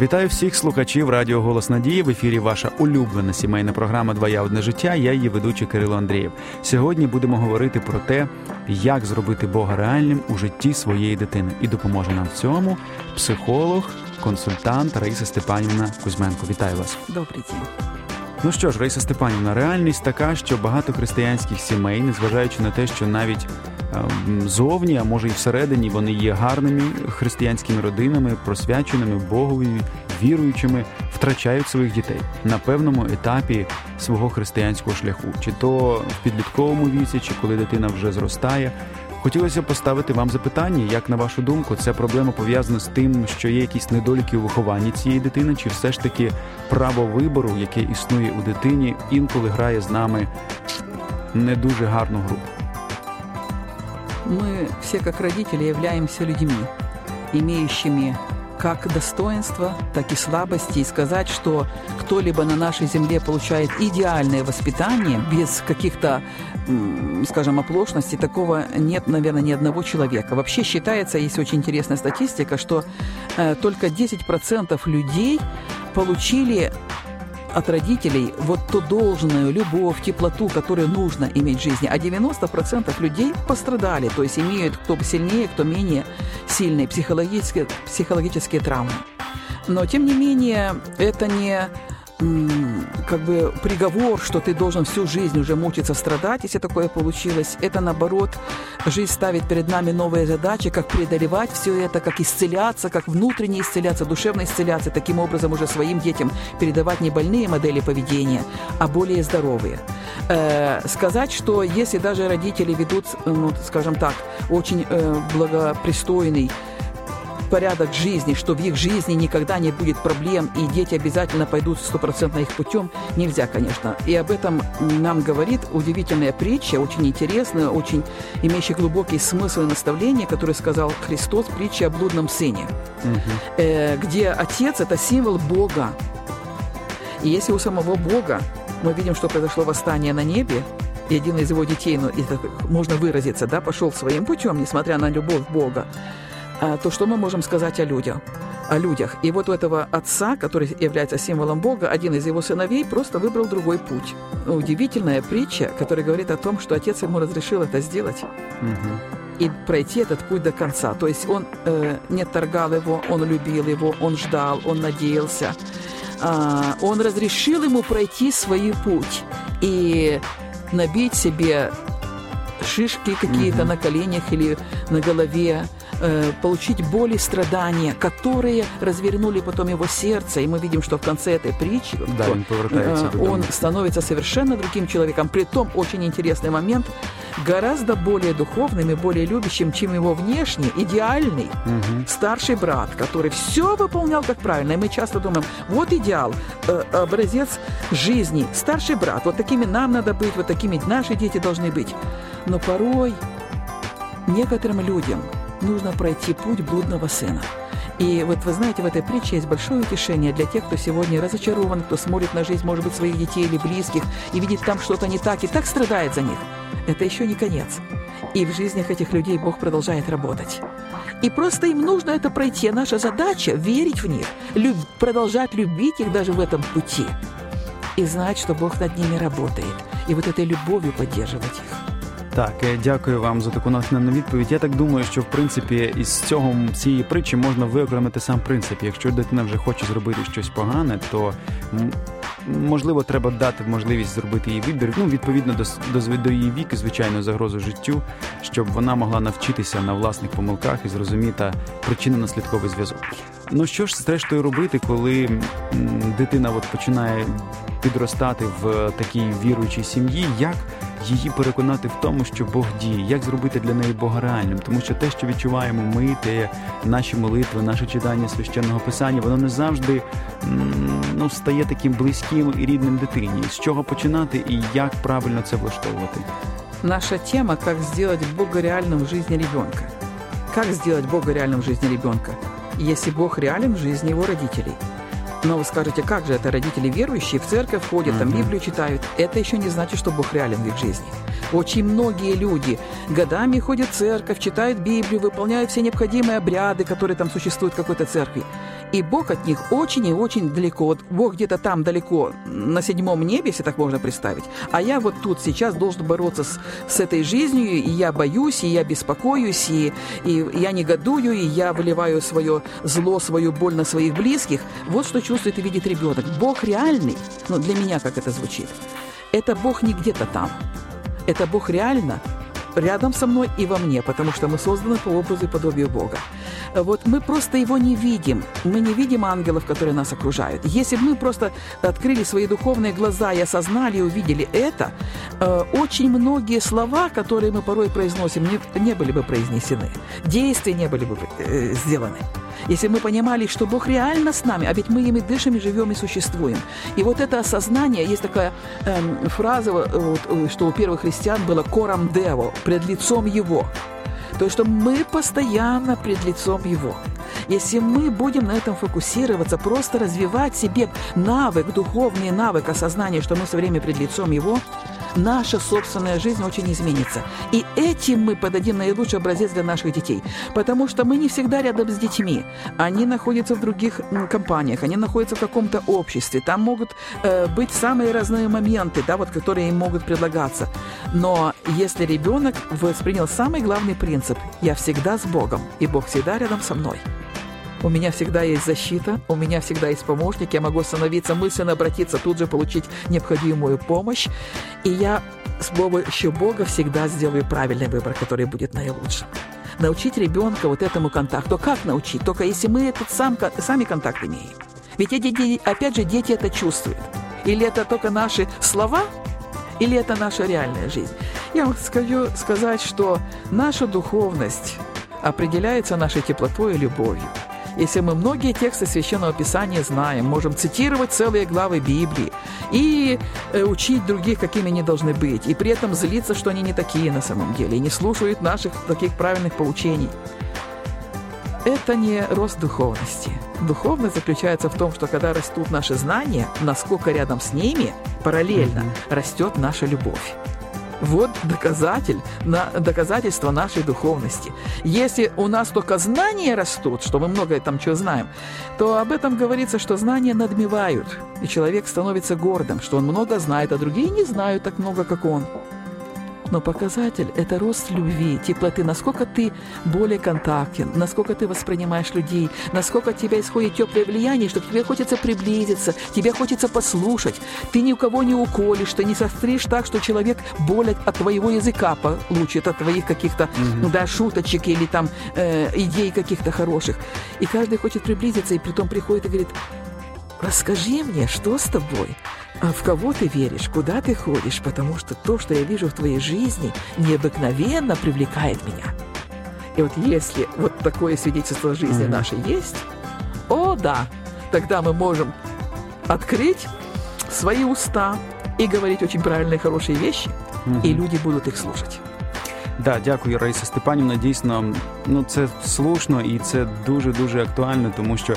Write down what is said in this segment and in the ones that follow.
Вітаю всіх слухачів Радіо Голос Надії. В ефірі ваша улюблена сімейна програма Двоя одне життя. Я її ведучий Кирило Андрієв. Сьогодні будемо говорити про те, як зробити Бога реальним у житті своєї дитини. І допоможе нам в цьому психолог, консультант Раїса Степанівна Кузьменко. Вітаю вас. Добрий день. Ну що ж, Раїса Степанівна, реальність така, що багато християнських сімей, незважаючи на те, що навіть зовні, а може і всередині, вони є гарними християнськими родинами, просвяченими Богові, віруючими, втрачають своїх дітей на певному етапі свого християнського шляху, чи то в підлітковому віці, чи коли дитина вже зростає. Хотілося поставити вам запитання, як на вашу думку, ця проблема пов'язана з тим, що є якісь недоліки у вихованні цієї дитини, чи все ж таки право вибору, яке існує у дитині, інколи грає з нами не дуже гарну гру. Мы все как родители являемся людьми, имеющими как достоинства, так и слабости. И сказать, что кто-либо на нашей земле получает идеальное воспитание без каких-то, скажем, оплошностей, такого нет, наверное, ни одного человека. Вообще считается, есть очень интересная статистика, что э, только 10% людей получили от родителей вот ту должную любовь, теплоту, которую нужно иметь в жизни, а 90% людей пострадали, то есть имеют кто сильнее, кто менее сильные психологические, психологические травмы. Но, тем не менее, это не как бы приговор, что ты должен всю жизнь уже мучиться, страдать, если такое получилось. Это, наоборот, жизнь ставит перед нами новые задачи, как преодолевать все это, как исцеляться, как внутренне исцеляться, душевно исцеляться, таким образом уже своим детям передавать не больные модели поведения, а более здоровые. Э, сказать, что если даже родители ведут, ну, скажем так, очень э, благопристойный порядок жизни, что в их жизни никогда не будет проблем, и дети обязательно пойдут стопроцентно их путем, нельзя, конечно. И об этом нам говорит удивительная притча, очень интересная, очень имеющая глубокий смысл и наставление, который сказал Христос, притча о блудном сыне, э, где отец – это символ Бога. И если у самого Бога мы видим, что произошло восстание на небе, и один из его детей, ну, это можно выразиться, да, пошел своим путем, несмотря на любовь Бога, то что мы можем сказать о людях? О людях. И вот у этого отца, который является символом Бога, один из его сыновей просто выбрал другой путь. Удивительная притча, которая говорит о том, что отец ему разрешил это сделать и пройти этот путь до конца. То есть он э, не торгал его, он любил его, он ждал, он надеялся. А, он разрешил ему пройти свой путь и набить себе шишки какие-то на коленях или на голове, э, получить боли, страдания, которые развернули потом его сердце. И мы видим, что в конце этой притчи Да, то, он повертается э, он становится совершенно другим человеком. Притом, очень интересный момент, гораздо более духовным и более любящим, чем его внешний, идеальный старший брат, который все выполнял как правильно. И мы часто думаем, вот идеал, э, образец жизни, старший брат. Вот такими нам надо быть, вот такими наши дети должны быть. Но порой некоторым людям нужно пройти путь блудного сына. И вот вы знаете, в этой притче есть большое утешение для тех, кто сегодня разочарован, кто смотрит на жизнь, может быть, своих детей или близких, и видит там что-то не так, и так страдает за них. Это еще не конец. И в жизнях этих людей Бог продолжает работать. И просто им нужно это пройти. А наша задача – верить в них, люб- продолжать любить их даже в этом пути. И знать, что Бог над ними работает. И вот этой любовью поддерживать их. Так, е, дякую вам за таку натхненну відповідь. Я так думаю, що в принципі із цього цієї притчі можна виокремити сам принцип. Якщо дитина вже хоче зробити щось погане, то можливо треба дати можливість зробити їй вибір. Ну відповідно до, до, до її віку, звичайно, загрозу життю, щоб вона могла навчитися на власних помилках і зрозуміти причинно-наслідковий зв'язок. Ну що ж зрештою робити, коли дитина от починає підростати в такій віруючій сім'ї? Як її переконати в тому, що Бог діє, як зробити для неї Бога реальним, тому що те, що відчуваємо ми, те наші молитви, наше читання священного писання, воно не завжди м, ну, стає таким близьким і рідним дитині. З чого починати і як правильно це влаштовувати? Наша тема – как сделать Бога реальным в жизни ребенка. Как сделать Бога реальным в жизни ребенка, если Бог реален в жизни его родителей? Но вы скажете, как же это родители верующие, в церковь ходят, там. Библию читают. Это еще не значит, что Бог реален в их жизни. Очень многие люди годами ходят в церковь, читают Библию, выполняют все необходимые обряды, которые там существуют в какой-то церкви. И Бог от них очень и очень далеко. Вот Бог где-то там далеко, на седьмом небе, если так можно представить. А я вот тут сейчас должен бороться с, с этой жизнью, и я боюсь, и я беспокоюсь, и, и я негодую, и я выливаю свое зло, свою боль на своих близких. Вот что чувствует и видит ребенок. Бог реальный, ну для меня как это звучит, это Бог не где-то там. Это Бог реально рядом со мной и во мне, потому что мы созданы по образу и подобию Бога. Вот мы просто его не видим. Мы не видим ангелов, которые нас окружают. Если бы мы просто открыли свои духовные глаза и осознали и увидели это, э, очень многие слова, которые мы порой произносим, не, были бы произнесены. Действия не были бы э, сделаны если мы понимали, что Бог реально с нами, а ведь мы ими дышим и живем и существуем. И вот это осознание, есть такая эм, фраза, вот, э, что у первых христиан было «кором дево», «пред лицом Его». То есть, что мы постоянно пред лицом Его. Если мы будем на этом фокусироваться, просто развивать себе навык, духовный навык осознания, что мы все время пред лицом Его, наша собственная жизнь очень изменится. И этим мы подадим наилучший образец для наших детей. Потому что мы не всегда рядом с детьми. Они находятся в других компаниях, они находятся в каком-то обществе. Там могут э, быть самые разные моменты, да, вот, которые им могут предлагаться. Но если ребенок воспринял самый главный принцип «я всегда с Богом, и Бог всегда рядом со мной», у меня всегда есть защита, у меня всегда есть помощник, я могу остановиться, мысленно обратиться, тут же получить необходимую помощь. И я с помощью Бога всегда сделаю правильный выбор, который будет наилучшим. Научить ребенка вот этому контакту. Как научить? Только если мы этот сам, сами контакт имеем. Ведь эти, опять же, дети это чувствуют. Или это только наши слова, или это наша реальная жизнь. Я вам хочу сказать, что наша духовность определяется нашей теплотой и любовью. Если мы многие тексты Священного Писания знаем, можем цитировать целые главы Библии и э, учить других, какими они должны быть, и при этом злиться, что они не такие на самом деле, и не слушают наших таких правильных поучений. Это не рост духовности. Духовность заключается в том, что когда растут наши знания, насколько рядом с ними параллельно растет наша любовь. Вот доказатель, на, доказательство нашей духовности. Если у нас только знания растут, что мы многое там что знаем, то об этом говорится, что знания надмевают, и человек становится гордым, что он много знает, а другие не знают так много, как он. Но показатель – это рост любви, теплоты, насколько ты более контактен, насколько ты воспринимаешь людей, насколько от тебя исходит теплое влияние, что тебе хочется приблизиться, тебе хочется послушать, ты ни у кого не уколешь, ты не состришь так, что человек боль от твоего языка получит, от твоих каких-то mm-hmm. да, шуточек или там э, идей каких-то хороших. И каждый хочет приблизиться, и притом приходит и говорит, расскажи мне, что с тобой? А в кого ты веришь, куда ты ходишь, потому что то, что я вижу в твоей жизни, необыкновенно привлекает меня. И вот если вот такое свидетельство жизни mm-hmm. нашей есть, о да, тогда мы можем открыть свои уста и говорить очень правильные, хорошие вещи, mm-hmm. и люди будут их слушать. Да, дякую, Раїса Степанівна. Дійсно, ну це слушно і це дуже дуже актуально, тому що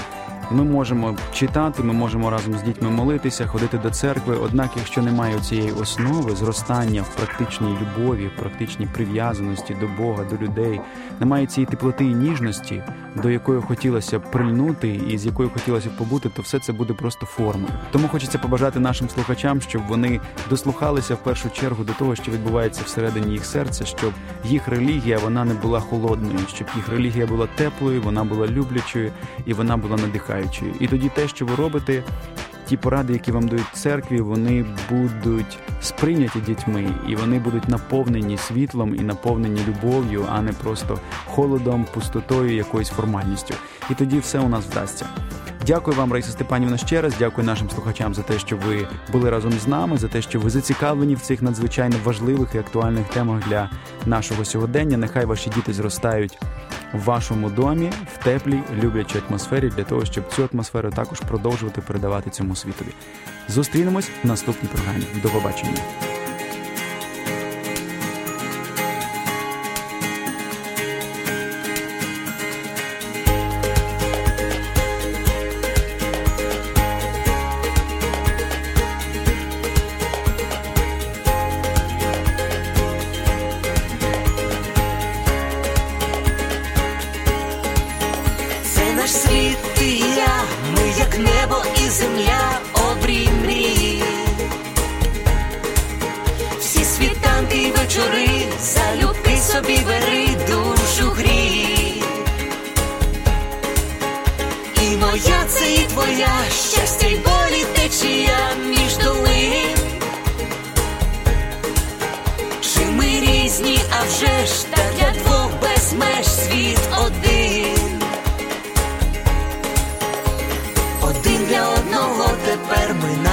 Ми можемо читати, ми можемо разом з дітьми молитися, ходити до церкви. Однак, якщо немає цієї основи, зростання в практичній любові, в практичній прив'язаності до Бога, до людей, немає цієї теплоти і ніжності, до якої хотілося б прильнути і з якою хотілося б побути, то все це буде просто формою. Тому хочеться побажати нашим слухачам, щоб вони дослухалися в першу чергу до того, що відбувається всередині їх серця, щоб їх релігія вона не була холодною, щоб їх релігія була теплою, вона була люблячою і вона була надихаючою надихаючою. І тоді те, що ви робите, ті поради, які вам дають церкві, вони будуть сприйняті дітьми, і вони будуть наповнені світлом і наповнені любов'ю, а не просто холодом, пустотою, якоюсь формальністю. І тоді все у нас вдасться. Дякую вам, Раїса Степанівна, ще раз. Дякую нашим слухачам за те, що ви були разом з нами, за те, що ви зацікавлені в цих надзвичайно важливих і актуальних темах для нашого сьогодення. Нехай ваші діти зростають в вашому домі в теплій, люблячій атмосфері для того, щоб цю атмосферу також продовжувати передавати цьому світові. Зустрінемось в наступній програмі. До побачення. Наш світ і я. ми як небо і земля обрій мрії. Всі світанки й вечори, залюбки собі бери душу грій. І моя це і твоя щастя й болі течія між долин. Чи ми різні, а вже ж та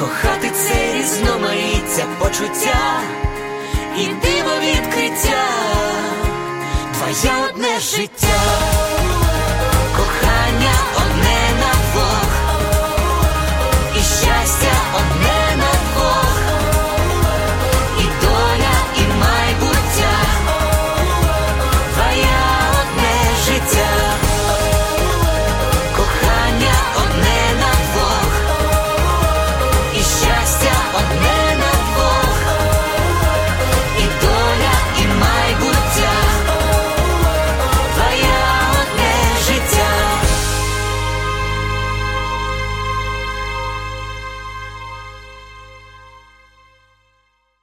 кохати це різноманіття почуття і диво відкриття, твоє одне життя, кохання одне на двох, і щастя одне.